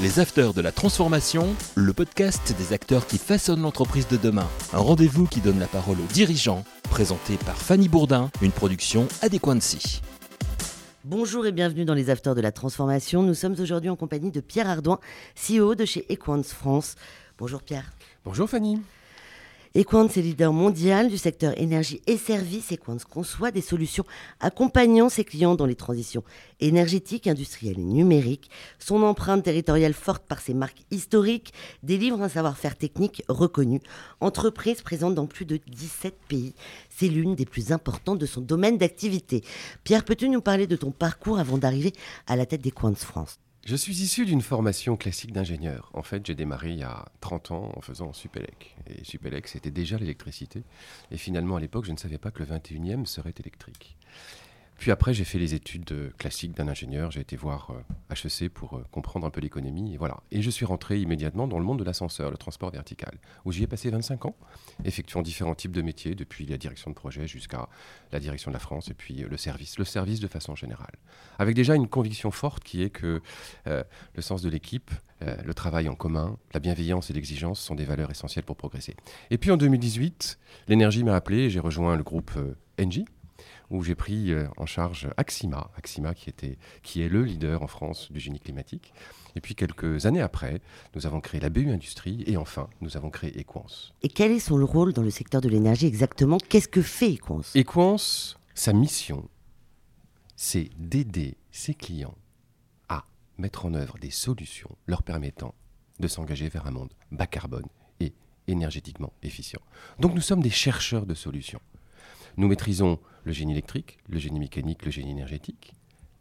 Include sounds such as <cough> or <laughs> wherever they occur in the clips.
Les Afters de la Transformation, le podcast des acteurs qui façonnent l'entreprise de demain. Un rendez-vous qui donne la parole aux dirigeants, présenté par Fanny Bourdin, une production Adéquancy. Bonjour et bienvenue dans les Afters de la Transformation. Nous sommes aujourd'hui en compagnie de Pierre Ardouin, CEO de chez Equance France. Bonjour Pierre. Bonjour Fanny. Equance est leader mondial du secteur énergie et services. Equance conçoit des solutions accompagnant ses clients dans les transitions énergétiques, industrielles et numériques. Son empreinte territoriale forte par ses marques historiques délivre un savoir-faire technique reconnu. Entreprise présente dans plus de 17 pays. C'est l'une des plus importantes de son domaine d'activité. Pierre, peux-tu nous parler de ton parcours avant d'arriver à la tête d'Equance France? Je suis issu d'une formation classique d'ingénieur. En fait, j'ai démarré il y a 30 ans en faisant Supélec. Et Supélec, c'était déjà l'électricité. Et finalement, à l'époque, je ne savais pas que le 21e serait électrique. Puis après, j'ai fait les études euh, classiques d'un ingénieur. J'ai été voir HEC euh, pour euh, comprendre un peu l'économie. Et voilà. Et je suis rentré immédiatement dans le monde de l'ascenseur, le transport vertical, où j'y ai passé 25 ans, effectuant différents types de métiers, depuis la direction de projet jusqu'à la direction de la France et puis le service. Le service de façon générale. Avec déjà une conviction forte qui est que le sens de l'équipe, le travail en commun, la bienveillance et l'exigence sont des valeurs essentielles pour progresser. Et puis en 2018, l'énergie m'a appelé et j'ai rejoint le groupe Engie où j'ai pris euh, en charge Axima, Axima qui, était, qui est le leader en France du génie climatique. Et puis quelques années après, nous avons créé la BU Industrie et enfin, nous avons créé Equance. Et quel est son rôle dans le secteur de l'énergie exactement? Qu'est-ce que fait Equance? Equance, sa mission, c'est d'aider ses clients à mettre en œuvre des solutions leur permettant de s'engager vers un monde bas carbone et énergétiquement efficient. Donc nous sommes des chercheurs de solutions. Nous maîtrisons le génie électrique, le génie mécanique, le génie énergétique,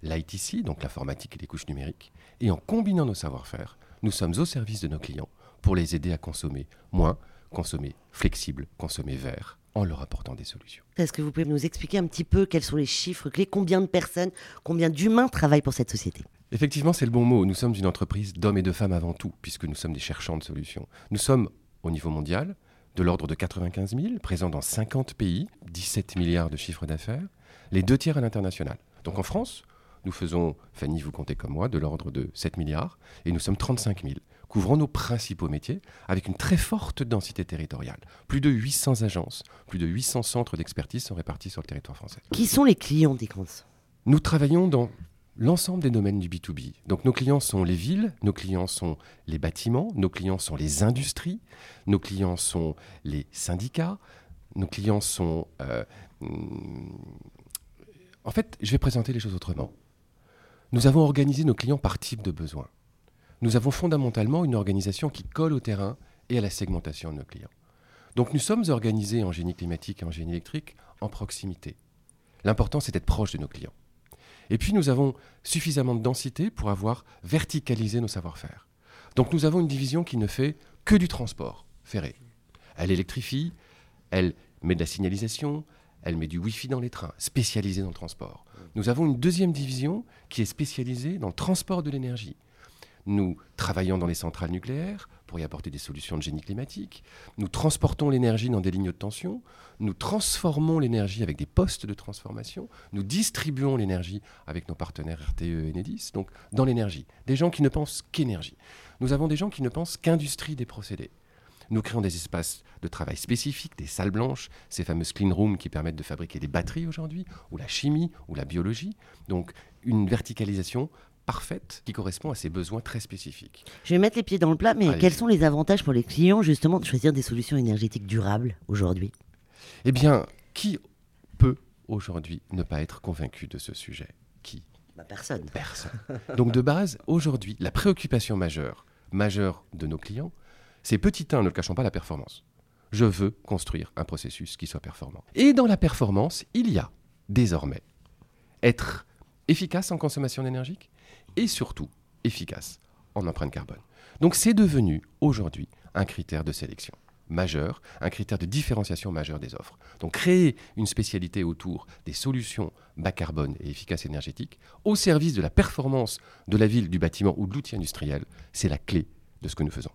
l'ITC, donc l'informatique et les couches numériques, et en combinant nos savoir-faire, nous sommes au service de nos clients pour les aider à consommer moins, consommer flexible, consommer vert, en leur apportant des solutions. Est-ce que vous pouvez nous expliquer un petit peu quels sont les chiffres clés, combien de personnes, combien d'humains travaillent pour cette société? Effectivement, c'est le bon mot. Nous sommes une entreprise d'hommes et de femmes avant tout, puisque nous sommes des cherchants de solutions. Nous sommes, au niveau mondial, de l'ordre de 95 000, présents dans 50 pays, 17 milliards de chiffres d'affaires, les deux tiers à l'international. Donc en France, nous faisons, Fanny, vous comptez comme moi, de l'ordre de 7 milliards, et nous sommes 35 000, couvrant nos principaux métiers avec une très forte densité territoriale. Plus de 800 agences, plus de 800 centres d'expertise sont répartis sur le territoire français. Qui sont les clients des Nous travaillons dans l'ensemble des domaines du B2B. Donc nos clients sont les villes, nos clients sont les bâtiments, nos clients sont les industries, nos clients sont les syndicats, nos clients sont... Euh, en fait, je vais présenter les choses autrement. Nous avons organisé nos clients par type de besoin. Nous avons fondamentalement une organisation qui colle au terrain et à la segmentation de nos clients. Donc nous sommes organisés en génie climatique et en génie électrique en proximité. L'important, c'est d'être proche de nos clients. Et puis nous avons suffisamment de densité pour avoir verticalisé nos savoir-faire. Donc nous avons une division qui ne fait que du transport ferré. Elle électrifie, elle met de la signalisation, elle met du Wi-Fi dans les trains, spécialisée dans le transport. Nous avons une deuxième division qui est spécialisée dans le transport de l'énergie. Nous travaillons dans les centrales nucléaires pour y apporter des solutions de génie climatique. Nous transportons l'énergie dans des lignes de tension. Nous transformons l'énergie avec des postes de transformation. Nous distribuons l'énergie avec nos partenaires RTE et Enedis. Donc, dans l'énergie. Des gens qui ne pensent qu'énergie. Nous avons des gens qui ne pensent qu'industrie des procédés. Nous créons des espaces de travail spécifiques, des salles blanches, ces fameuses clean rooms qui permettent de fabriquer des batteries aujourd'hui, ou la chimie, ou la biologie. Donc, une verticalisation parfaite qui correspond à ses besoins très spécifiques. Je vais mettre les pieds dans le plat, mais quels sont les avantages pour les clients justement de choisir des solutions énergétiques durables aujourd'hui? Eh bien, qui peut aujourd'hui ne pas être convaincu de ce sujet? Qui? Bah, Personne. Personne. Donc de base, aujourd'hui, la préoccupation majeure, majeure de nos clients, c'est petit 1, ne le cachons pas, la performance. Je veux construire un processus qui soit performant. Et dans la performance, il y a désormais être efficace en consommation énergique, et surtout efficace en empreinte carbone. Donc c'est devenu aujourd'hui un critère de sélection majeur, un critère de différenciation majeur des offres. Donc créer une spécialité autour des solutions bas carbone et efficaces énergétiques au service de la performance de la ville, du bâtiment ou de l'outil industriel, c'est la clé de ce que nous faisons.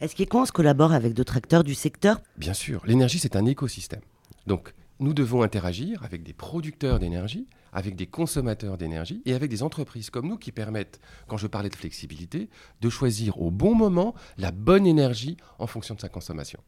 Est-ce qu'Equance collabore avec d'autres acteurs du secteur? Bien sûr, l'énergie c'est un écosystème. Donc nous devons interagir avec des producteurs d'énergie, avec des consommateurs d'énergie et avec des entreprises comme nous qui permettent, quand je parlais de flexibilité, de choisir au bon moment la bonne énergie en fonction de sa consommation.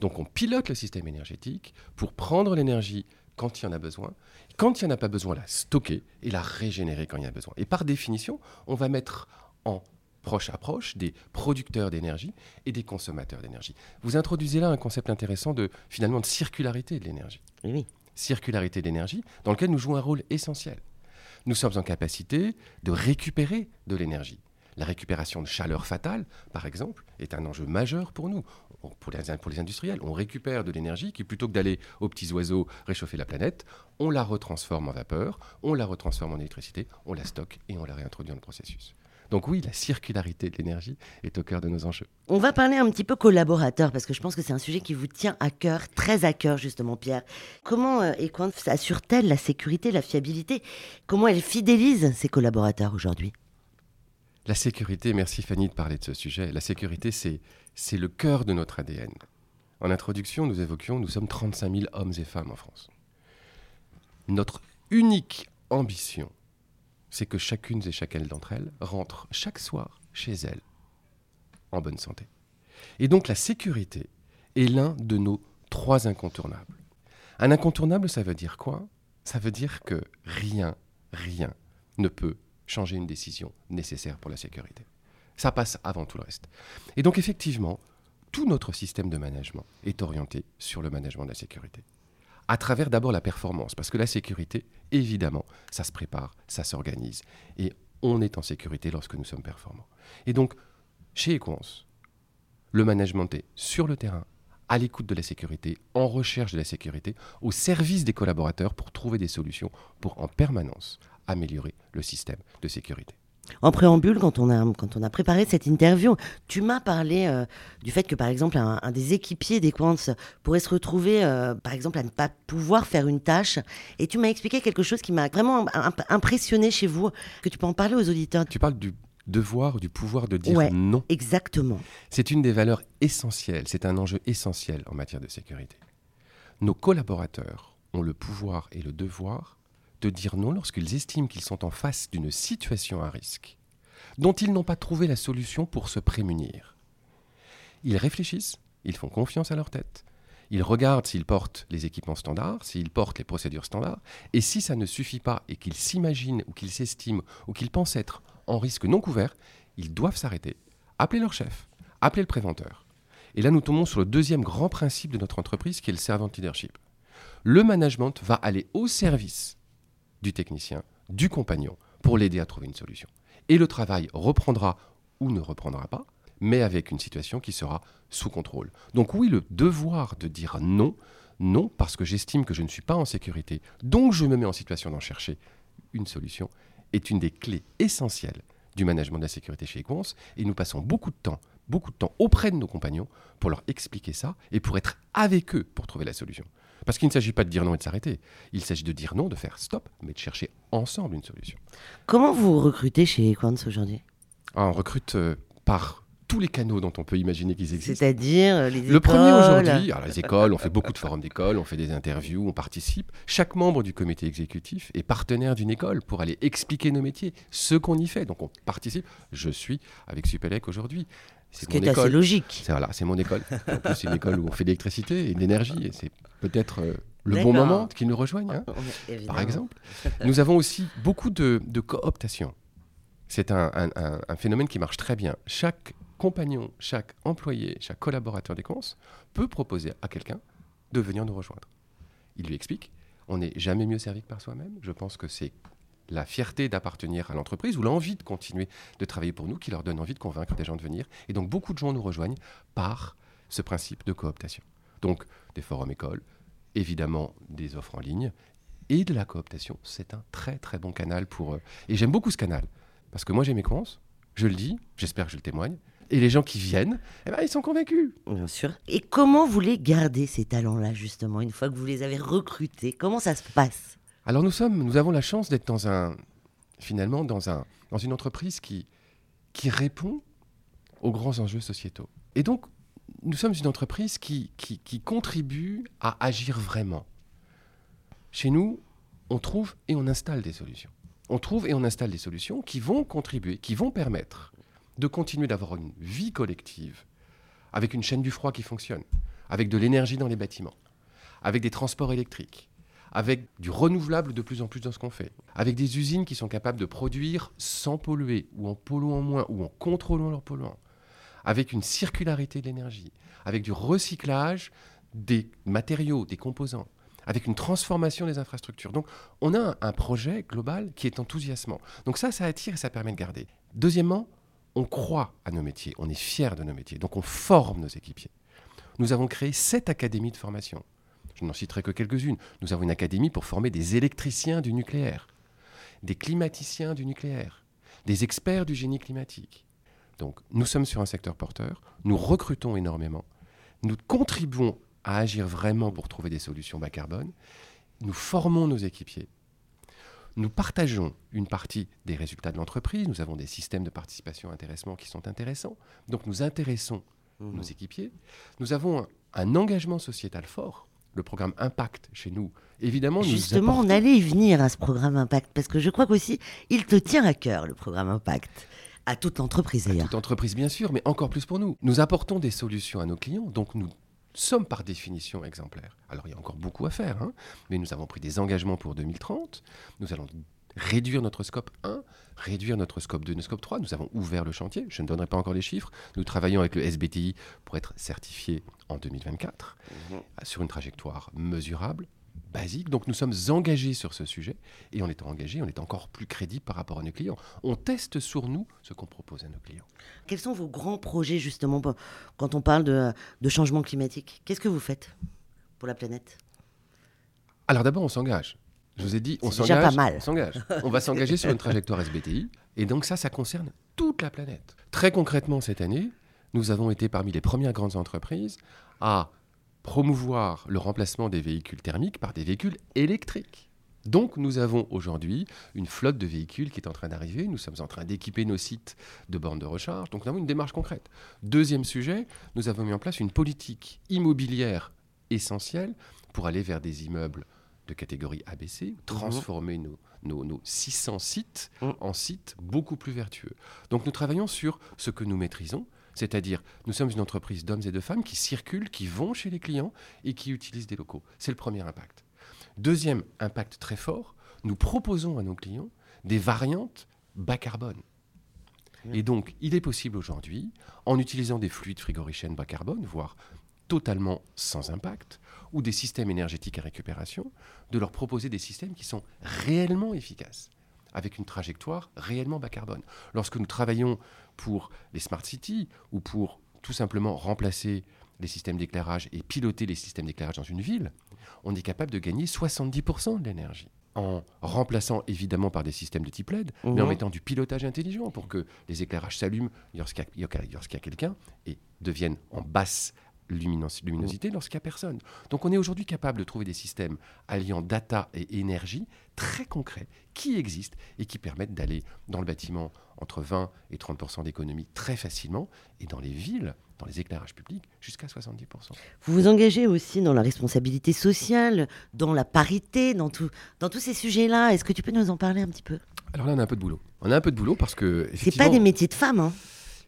Donc on pilote le système énergétique pour prendre l'énergie quand il y en a besoin, quand il n'y en a pas besoin, la stocker et la régénérer quand il y en a besoin. Et par définition, on va mettre en proche approche des producteurs d'énergie et des consommateurs d'énergie. Vous introduisez là un concept intéressant de finalement de circularité de l'énergie. Oui. Circularité de l'énergie dans lequel nous jouons un rôle essentiel. Nous sommes en capacité de récupérer de l'énergie. La récupération de chaleur fatale, par exemple, est un enjeu majeur pour nous, pour les, pour les industriels. On récupère de l'énergie qui, plutôt que d'aller aux petits oiseaux réchauffer la planète, on la retransforme en vapeur, on la retransforme en électricité, on la stocke et on la réintroduit dans le processus. Donc oui, la circularité de l'énergie est au cœur de nos enjeux. On va parler un petit peu collaborateurs, parce que je pense que c'est un sujet qui vous tient à cœur, très à cœur justement, Pierre. Comment euh, Equant assure-t-elle la sécurité, la fiabilité? Comment elle fidélise ses collaborateurs aujourd'hui? La sécurité, merci Fanny de parler de ce sujet, la sécurité c'est, c'est le cœur de notre ADN. En introduction, nous évoquions, nous sommes 35 000 hommes et femmes en France. Notre unique ambition, c'est que chacune et chacune d'entre elles rentre chaque soir chez elles en bonne santé. Et donc la sécurité est l'un de nos trois incontournables. Un incontournable, ça veut dire quoi? Ça veut dire que rien, rien ne peut changer une décision nécessaire pour la sécurité. Ça passe avant tout le reste. Et donc effectivement, tout notre système de management est orienté sur le management de la sécurité à travers d'abord la performance. Parce que la sécurité, évidemment, ça se prépare, ça s'organise. Et on est en sécurité lorsque nous sommes performants. Et donc, chez Equance, le management est sur le terrain, à l'écoute de la sécurité, en recherche de la sécurité, au service des collaborateurs pour trouver des solutions pour en permanence améliorer le système de sécurité. En préambule, quand on a, quand on a préparé cette interview, tu m'as parlé euh, du fait que, par exemple, un, des équipiers des Quants pourrait se retrouver, euh, par exemple, à ne pas pouvoir faire une tâche. Et tu m'as expliqué quelque chose qui m'a vraiment impressionné chez vous, que tu peux en parler aux auditeurs? Tu parles du devoir, du pouvoir de dire non. Exactement. C'est une des valeurs essentielles, c'est un enjeu essentiel en matière de sécurité. Nos collaborateurs ont le pouvoir et le devoir de dire non lorsqu'ils estiment qu'ils sont en face d'une situation à risque, dont ils n'ont pas trouvé la solution pour se prémunir. Ils réfléchissent, ils font confiance à leur tête, ils regardent s'ils portent les équipements standards, s'ils portent les procédures standards, et si ça ne suffit pas et qu'ils s'imaginent ou qu'ils s'estiment ou qu'ils pensent être en risque non couvert, ils doivent s'arrêter, appeler leur chef, appeler le préventeur. Et là, nous tombons sur le deuxième grand principe de notre entreprise qui est le servant leadership. Le management va aller au service du technicien, du compagnon, pour l'aider à trouver une solution. Et le travail reprendra ou ne reprendra pas, mais avec une situation qui sera sous contrôle. Donc oui, le devoir de dire non, non parce que j'estime que je ne suis pas en sécurité, donc je me mets en situation d'en chercher une solution, est une des clés essentielles du management de la sécurité chez Equance, et nous passons beaucoup de temps, beaucoup de temps auprès de nos compagnons pour leur expliquer ça et pour être avec eux pour trouver la solution. Parce qu'il ne s'agit pas de dire non et de s'arrêter. Il s'agit de dire non, de faire stop, mais de chercher ensemble une solution. Comment vous recrutez chez Equans aujourd'hui? Ah, On recrute euh, par tous les canaux dont on peut imaginer qu'ils existent. C'est-à-dire euh, les écoles Le premier aujourd'hui, <laughs> les écoles, on fait beaucoup de forums d'école, on fait des interviews, on participe. Chaque membre du comité exécutif est partenaire d'une école pour aller expliquer nos métiers, ce qu'on y fait. Donc on participe. Je suis avec Supélec aujourd'hui. C'est ce est assez logique. C'est voilà, mon école. En plus, c'est une école où on fait de l'électricité et de l'énergie. Et c'est peut-être euh, le bon moment qu'ils nous rejoignent, hein, par exemple. <laughs> Nous avons aussi beaucoup de, cooptation. C'est un, un, phénomène qui marche très bien. Chaque compagnon, chaque employé, chaque collaborateur des cons peut proposer à quelqu'un de venir nous rejoindre. Il lui explique, on n'est jamais mieux servi que par soi-même. Je pense que c'est la fierté d'appartenir à l'entreprise ou l'envie de continuer de travailler pour nous qui leur donne envie de convaincre des gens de venir. Et donc beaucoup de gens nous rejoignent par ce principe de cooptation. Donc des forums écoles, évidemment des offres en ligne et de la cooptation. C'est un très très bon canal pour... eux. et j'aime beaucoup ce canal parce que moi j'ai mes cons, je le dis, j'espère que je le témoigne. Et les gens qui viennent, eh ben, ils sont convaincus. Bien sûr. Et comment vous les gardez, ces talents-là, justement, une fois que vous les avez recrutés? Comment ça se passe? Alors nous sommes, nous avons la chance d'être dans un, finalement, dans, un, dans une entreprise qui, répond aux grands enjeux sociétaux. Et donc, nous sommes une entreprise qui, qui, contribue à agir vraiment. Chez nous, on trouve et on installe des solutions. On trouve et on installe des solutions qui vont contribuer, qui vont permettre de continuer d'avoir une vie collective avec une chaîne du froid qui fonctionne, avec de l'énergie dans les bâtiments, avec des transports électriques, avec du renouvelable de plus en plus dans ce qu'on fait, avec des usines qui sont capables de produire sans polluer, ou en polluant moins, ou en contrôlant leur polluants, avec une circularité de l'énergie, avec du recyclage des matériaux, des composants, avec une transformation des infrastructures. Donc on a un, projet global qui est enthousiasmant. Donc ça, ça attire et ça permet de garder. Deuxièmement, on croit à nos métiers, on est fier de nos métiers, donc on forme nos équipiers. Nous avons créé sept académies de formation. Je n'en citerai que quelques-unes. Nous avons une académie pour former des électriciens du nucléaire, des climaticiens du nucléaire, des experts du génie climatique. Donc nous sommes sur un secteur porteur, nous recrutons énormément, nous contribuons à agir vraiment pour trouver des solutions bas carbone, nous formons nos équipiers, nous partageons une partie des résultats de l'entreprise, nous avons des systèmes de participation intéressement qui sont intéressants, donc nous intéressons mmh. nos équipiers, nous avons un engagement sociétal fort le programme Impact chez nous, évidemment. Justement, on allait y venir à ce programme Impact, parce que je crois qu'aussi, il te tient à cœur, le programme Impact. À toute entreprise, À toute entreprise, bien sûr, mais encore plus pour nous. Nous apportons des solutions à nos clients, donc nous sommes par définition exemplaires. Alors, il y a encore beaucoup à faire, hein, mais nous avons pris des engagements pour 2030. Nous allons réduire notre scope 1, réduire notre scope 2, notre scope 3. Nous avons ouvert le chantier. Je ne donnerai pas encore les chiffres. Nous travaillons avec le SBTI pour être certifié en 2024 mhm. sur une trajectoire mesurable, basique. Donc nous sommes engagés sur ce sujet et en étant engagés, on est encore plus crédible par rapport à nos clients. On teste sur nous ce qu'on propose à nos clients. Quels sont vos grands projets justement quand on parle de, de changement climatique? Qu'est-ce que vous faites pour la planète? Alors d'abord, on s'engage. Je vous ai dit, on s'engage. On s'engage. On va s'engager sur une trajectoire SBTI. Et donc ça, ça concerne toute la planète. Très concrètement, cette année, nous avons été parmi les premières grandes entreprises à promouvoir le remplacement des véhicules thermiques par des véhicules électriques. Donc nous avons aujourd'hui une flotte de véhicules qui est en train d'arriver. Nous sommes en train d'équiper nos sites de bornes de recharge. Donc nous avons une démarche concrète. Deuxième sujet, nous avons mis en place une politique immobilière essentielle pour aller vers des immeubles de catégorie ABC, mhm. transformer nos, nos, 600 sites mhm. en sites beaucoup plus vertueux. Donc nous travaillons sur ce que nous maîtrisons, c'est-à-dire nous sommes une entreprise d'hommes et de femmes qui circulent, qui vont chez les clients et qui utilisent des locaux. C'est le premier impact. Deuxième impact très fort, nous proposons à nos clients des variantes bas carbone. Et donc, il est possible aujourd'hui, en utilisant des fluides frigorichènes bas carbone, voire totalement sans impact, ou des systèmes énergétiques à récupération, de leur proposer des systèmes qui sont réellement efficaces, avec une trajectoire réellement bas carbone. Lorsque nous travaillons pour les smart cities ou pour tout simplement remplacer les systèmes d'éclairage et piloter les systèmes d'éclairage dans une ville, on est capable de gagner 70% de l'énergie en remplaçant évidemment par des systèmes de type LED, mais en mhm. mettant du pilotage intelligent pour que les éclairages s'allument lorsqu'il y a, quelqu'un et deviennent en basse luminosité lorsqu'il n'y a personne. Donc on est aujourd'hui capable de trouver des systèmes alliant data et énergie très concrets qui existent et qui permettent d'aller dans le bâtiment entre 20 et 30 d'économie très facilement et dans les villes, dans les éclairages publics, jusqu'à 70 Vous vous engagez aussi dans la responsabilité sociale, dans la parité, dans, tout, dans tous ces sujets-là. Est-ce que tu peux nous en parler un petit peu? Alors là, on a un peu de boulot. On a un peu de boulot parce que... C'est pas des métiers de femmes, hein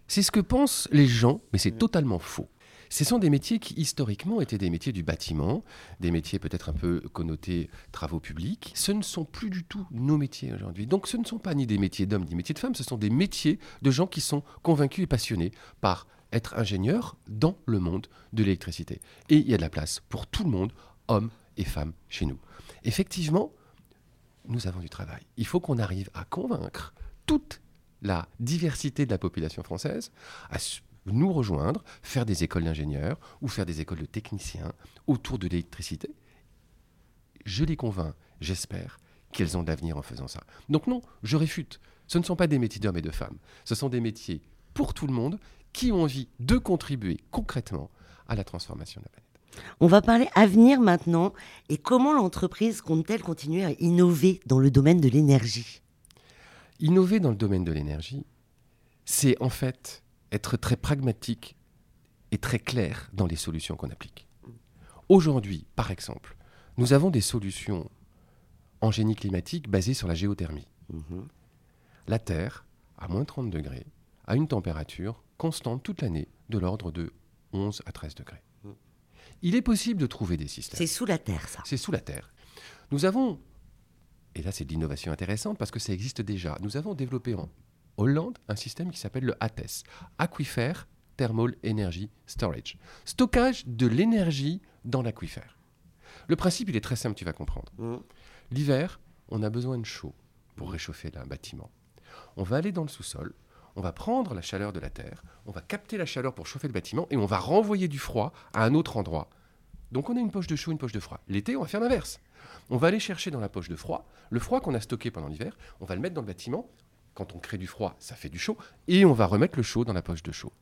C'est ce que pensent les gens, mais c'est totalement faux. Ce sont des métiers qui historiquement étaient des métiers du bâtiment, des métiers peut-être un peu connotés travaux publics. Ce ne sont plus du tout nos métiers aujourd'hui. Donc ce ne sont pas ni des métiers d'hommes ni des métiers de femmes, ce sont des métiers de gens qui sont convaincus et passionnés par être ingénieur dans le monde de l'électricité. Et il y a de la place pour tout le monde, hommes et femmes, chez nous. Effectivement, nous avons du travail. Il faut qu'on arrive à convaincre toute la diversité de la population française à nous rejoindre, faire des écoles d'ingénieurs ou faire des écoles de techniciens autour de l'électricité. Je les convainc, j'espère, qu'elles ont de l'avenir en faisant ça. Donc non, je réfute. Ce ne sont pas des métiers d'hommes et de femmes. Ce sont des métiers pour tout le monde qui ont envie de contribuer concrètement à la transformation de la planète. On va parler avenir maintenant et comment l'entreprise compte-t-elle continuer à innover dans le domaine de l'énergie? Innover dans le domaine de l'énergie, c'est en fait être très pragmatique et très clair dans les solutions qu'on applique. Aujourd'hui, par exemple, nous avons des solutions en génie climatique basé sur la géothermie. Mhm. La Terre, à moins 30 degrés, a une température constante toute l'année de l'ordre de 11 à 13 degrés. Mm. Il est possible de trouver des systèmes. C'est sous la terre, ça. C'est sous la Terre. Nous avons, et là c'est de l'innovation intéressante parce que ça existe déjà, nous avons développé en Hollande un système qui s'appelle le ATES, Aquifer Thermal Energy Storage, stockage de l'énergie dans l'aquifère. Le principe, il est très simple, tu vas comprendre. Mhm. L'hiver, on a besoin de chaud pour réchauffer un bâtiment. On va aller dans le sous-sol, on va prendre la chaleur de la terre, on va capter la chaleur pour chauffer le bâtiment et on va renvoyer du froid à un autre endroit. Donc on a une poche de chaud, une poche de froid. L'été, on va faire l'inverse. On va aller chercher dans la poche de froid le froid qu'on a stocké pendant l'hiver, on va le mettre dans le bâtiment. Quand on crée du froid, ça fait du chaud et on va remettre le chaud dans la poche de chaud.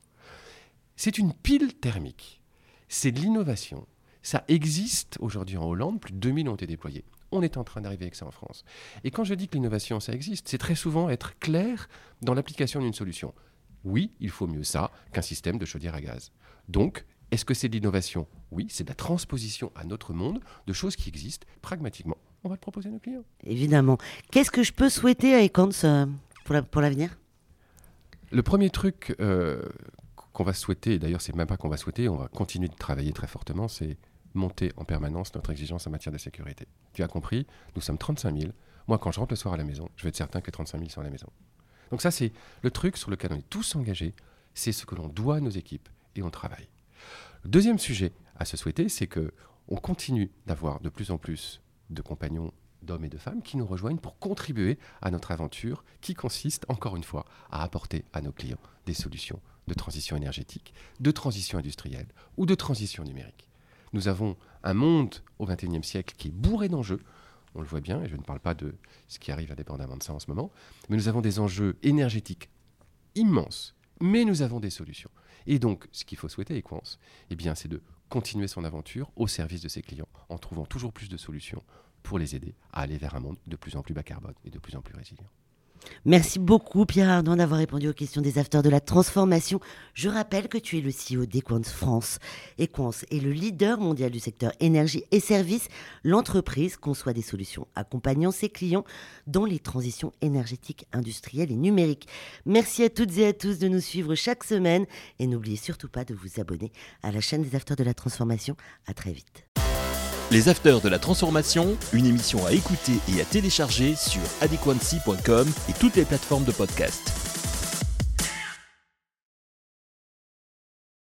C'est une pile thermique. C'est de l'innovation. Ça existe aujourd'hui en Hollande, plus de 2000 ont été déployés. On est en train d'arriver avec ça en France. Et quand je dis que l'innovation, ça existe, c'est très souvent être clair dans l'application d'une solution. Oui, il faut mieux ça qu'un système de chaudière à gaz. Donc, est-ce que c'est de l'innovation? Oui, c'est de la transposition à notre monde de choses qui existent pragmatiquement. On va le proposer à nos clients. Évidemment. Qu'est-ce que je peux souhaiter à Econs pour l'avenir? Le premier truc euh, qu'on va souhaiter, et d'ailleurs c'est même pas qu'on va souhaiter, on va continuer de travailler très fortement, c'est monter en permanence notre exigence en matière de sécurité. Tu as compris, nous sommes 35 000. Moi, quand je rentre le soir à la maison, je vais être certain que les 35 000 sont à la maison. Donc ça, c'est le truc sur lequel on est tous engagés, c'est ce que l'on doit à nos équipes, et on travaille. Le deuxième sujet à se souhaiter, c'est que on continue d'avoir de plus en plus de compagnons d'hommes et de femmes qui nous rejoignent pour contribuer à notre aventure qui consiste, encore une fois, à apporter à nos clients des solutions de transition énergétique, de transition industrielle ou de transition numérique. Nous avons un monde au XXIe siècle qui est bourré d'enjeux. On le voit bien, et je ne parle pas de ce qui arrive indépendamment de ça en ce moment, mais nous avons des enjeux énergétiques immenses, mais nous avons des solutions. Et donc, ce qu'il faut souhaiter Equance, eh c'est de continuer son aventure au service de ses clients, en trouvant toujours plus de solutions pour les aider à aller vers un monde de plus en plus bas carbone et de plus en plus résilient. Merci beaucoup Pierre Ardouin d'avoir répondu aux questions des acteurs de la transformation. Je rappelle que tu es le CEO d'Equance France. Equance est le leader mondial du secteur énergie et services. L'entreprise conçoit des solutions accompagnant ses clients dans les transitions énergétiques, industrielles et numériques. Merci à toutes et à tous de nous suivre chaque semaine et n'oubliez surtout pas de vous abonner à la chaîne des acteurs de la transformation. À très vite. Les Afters de la Transformation, une émission à écouter et à télécharger sur adequancy.com et toutes les plateformes de podcast.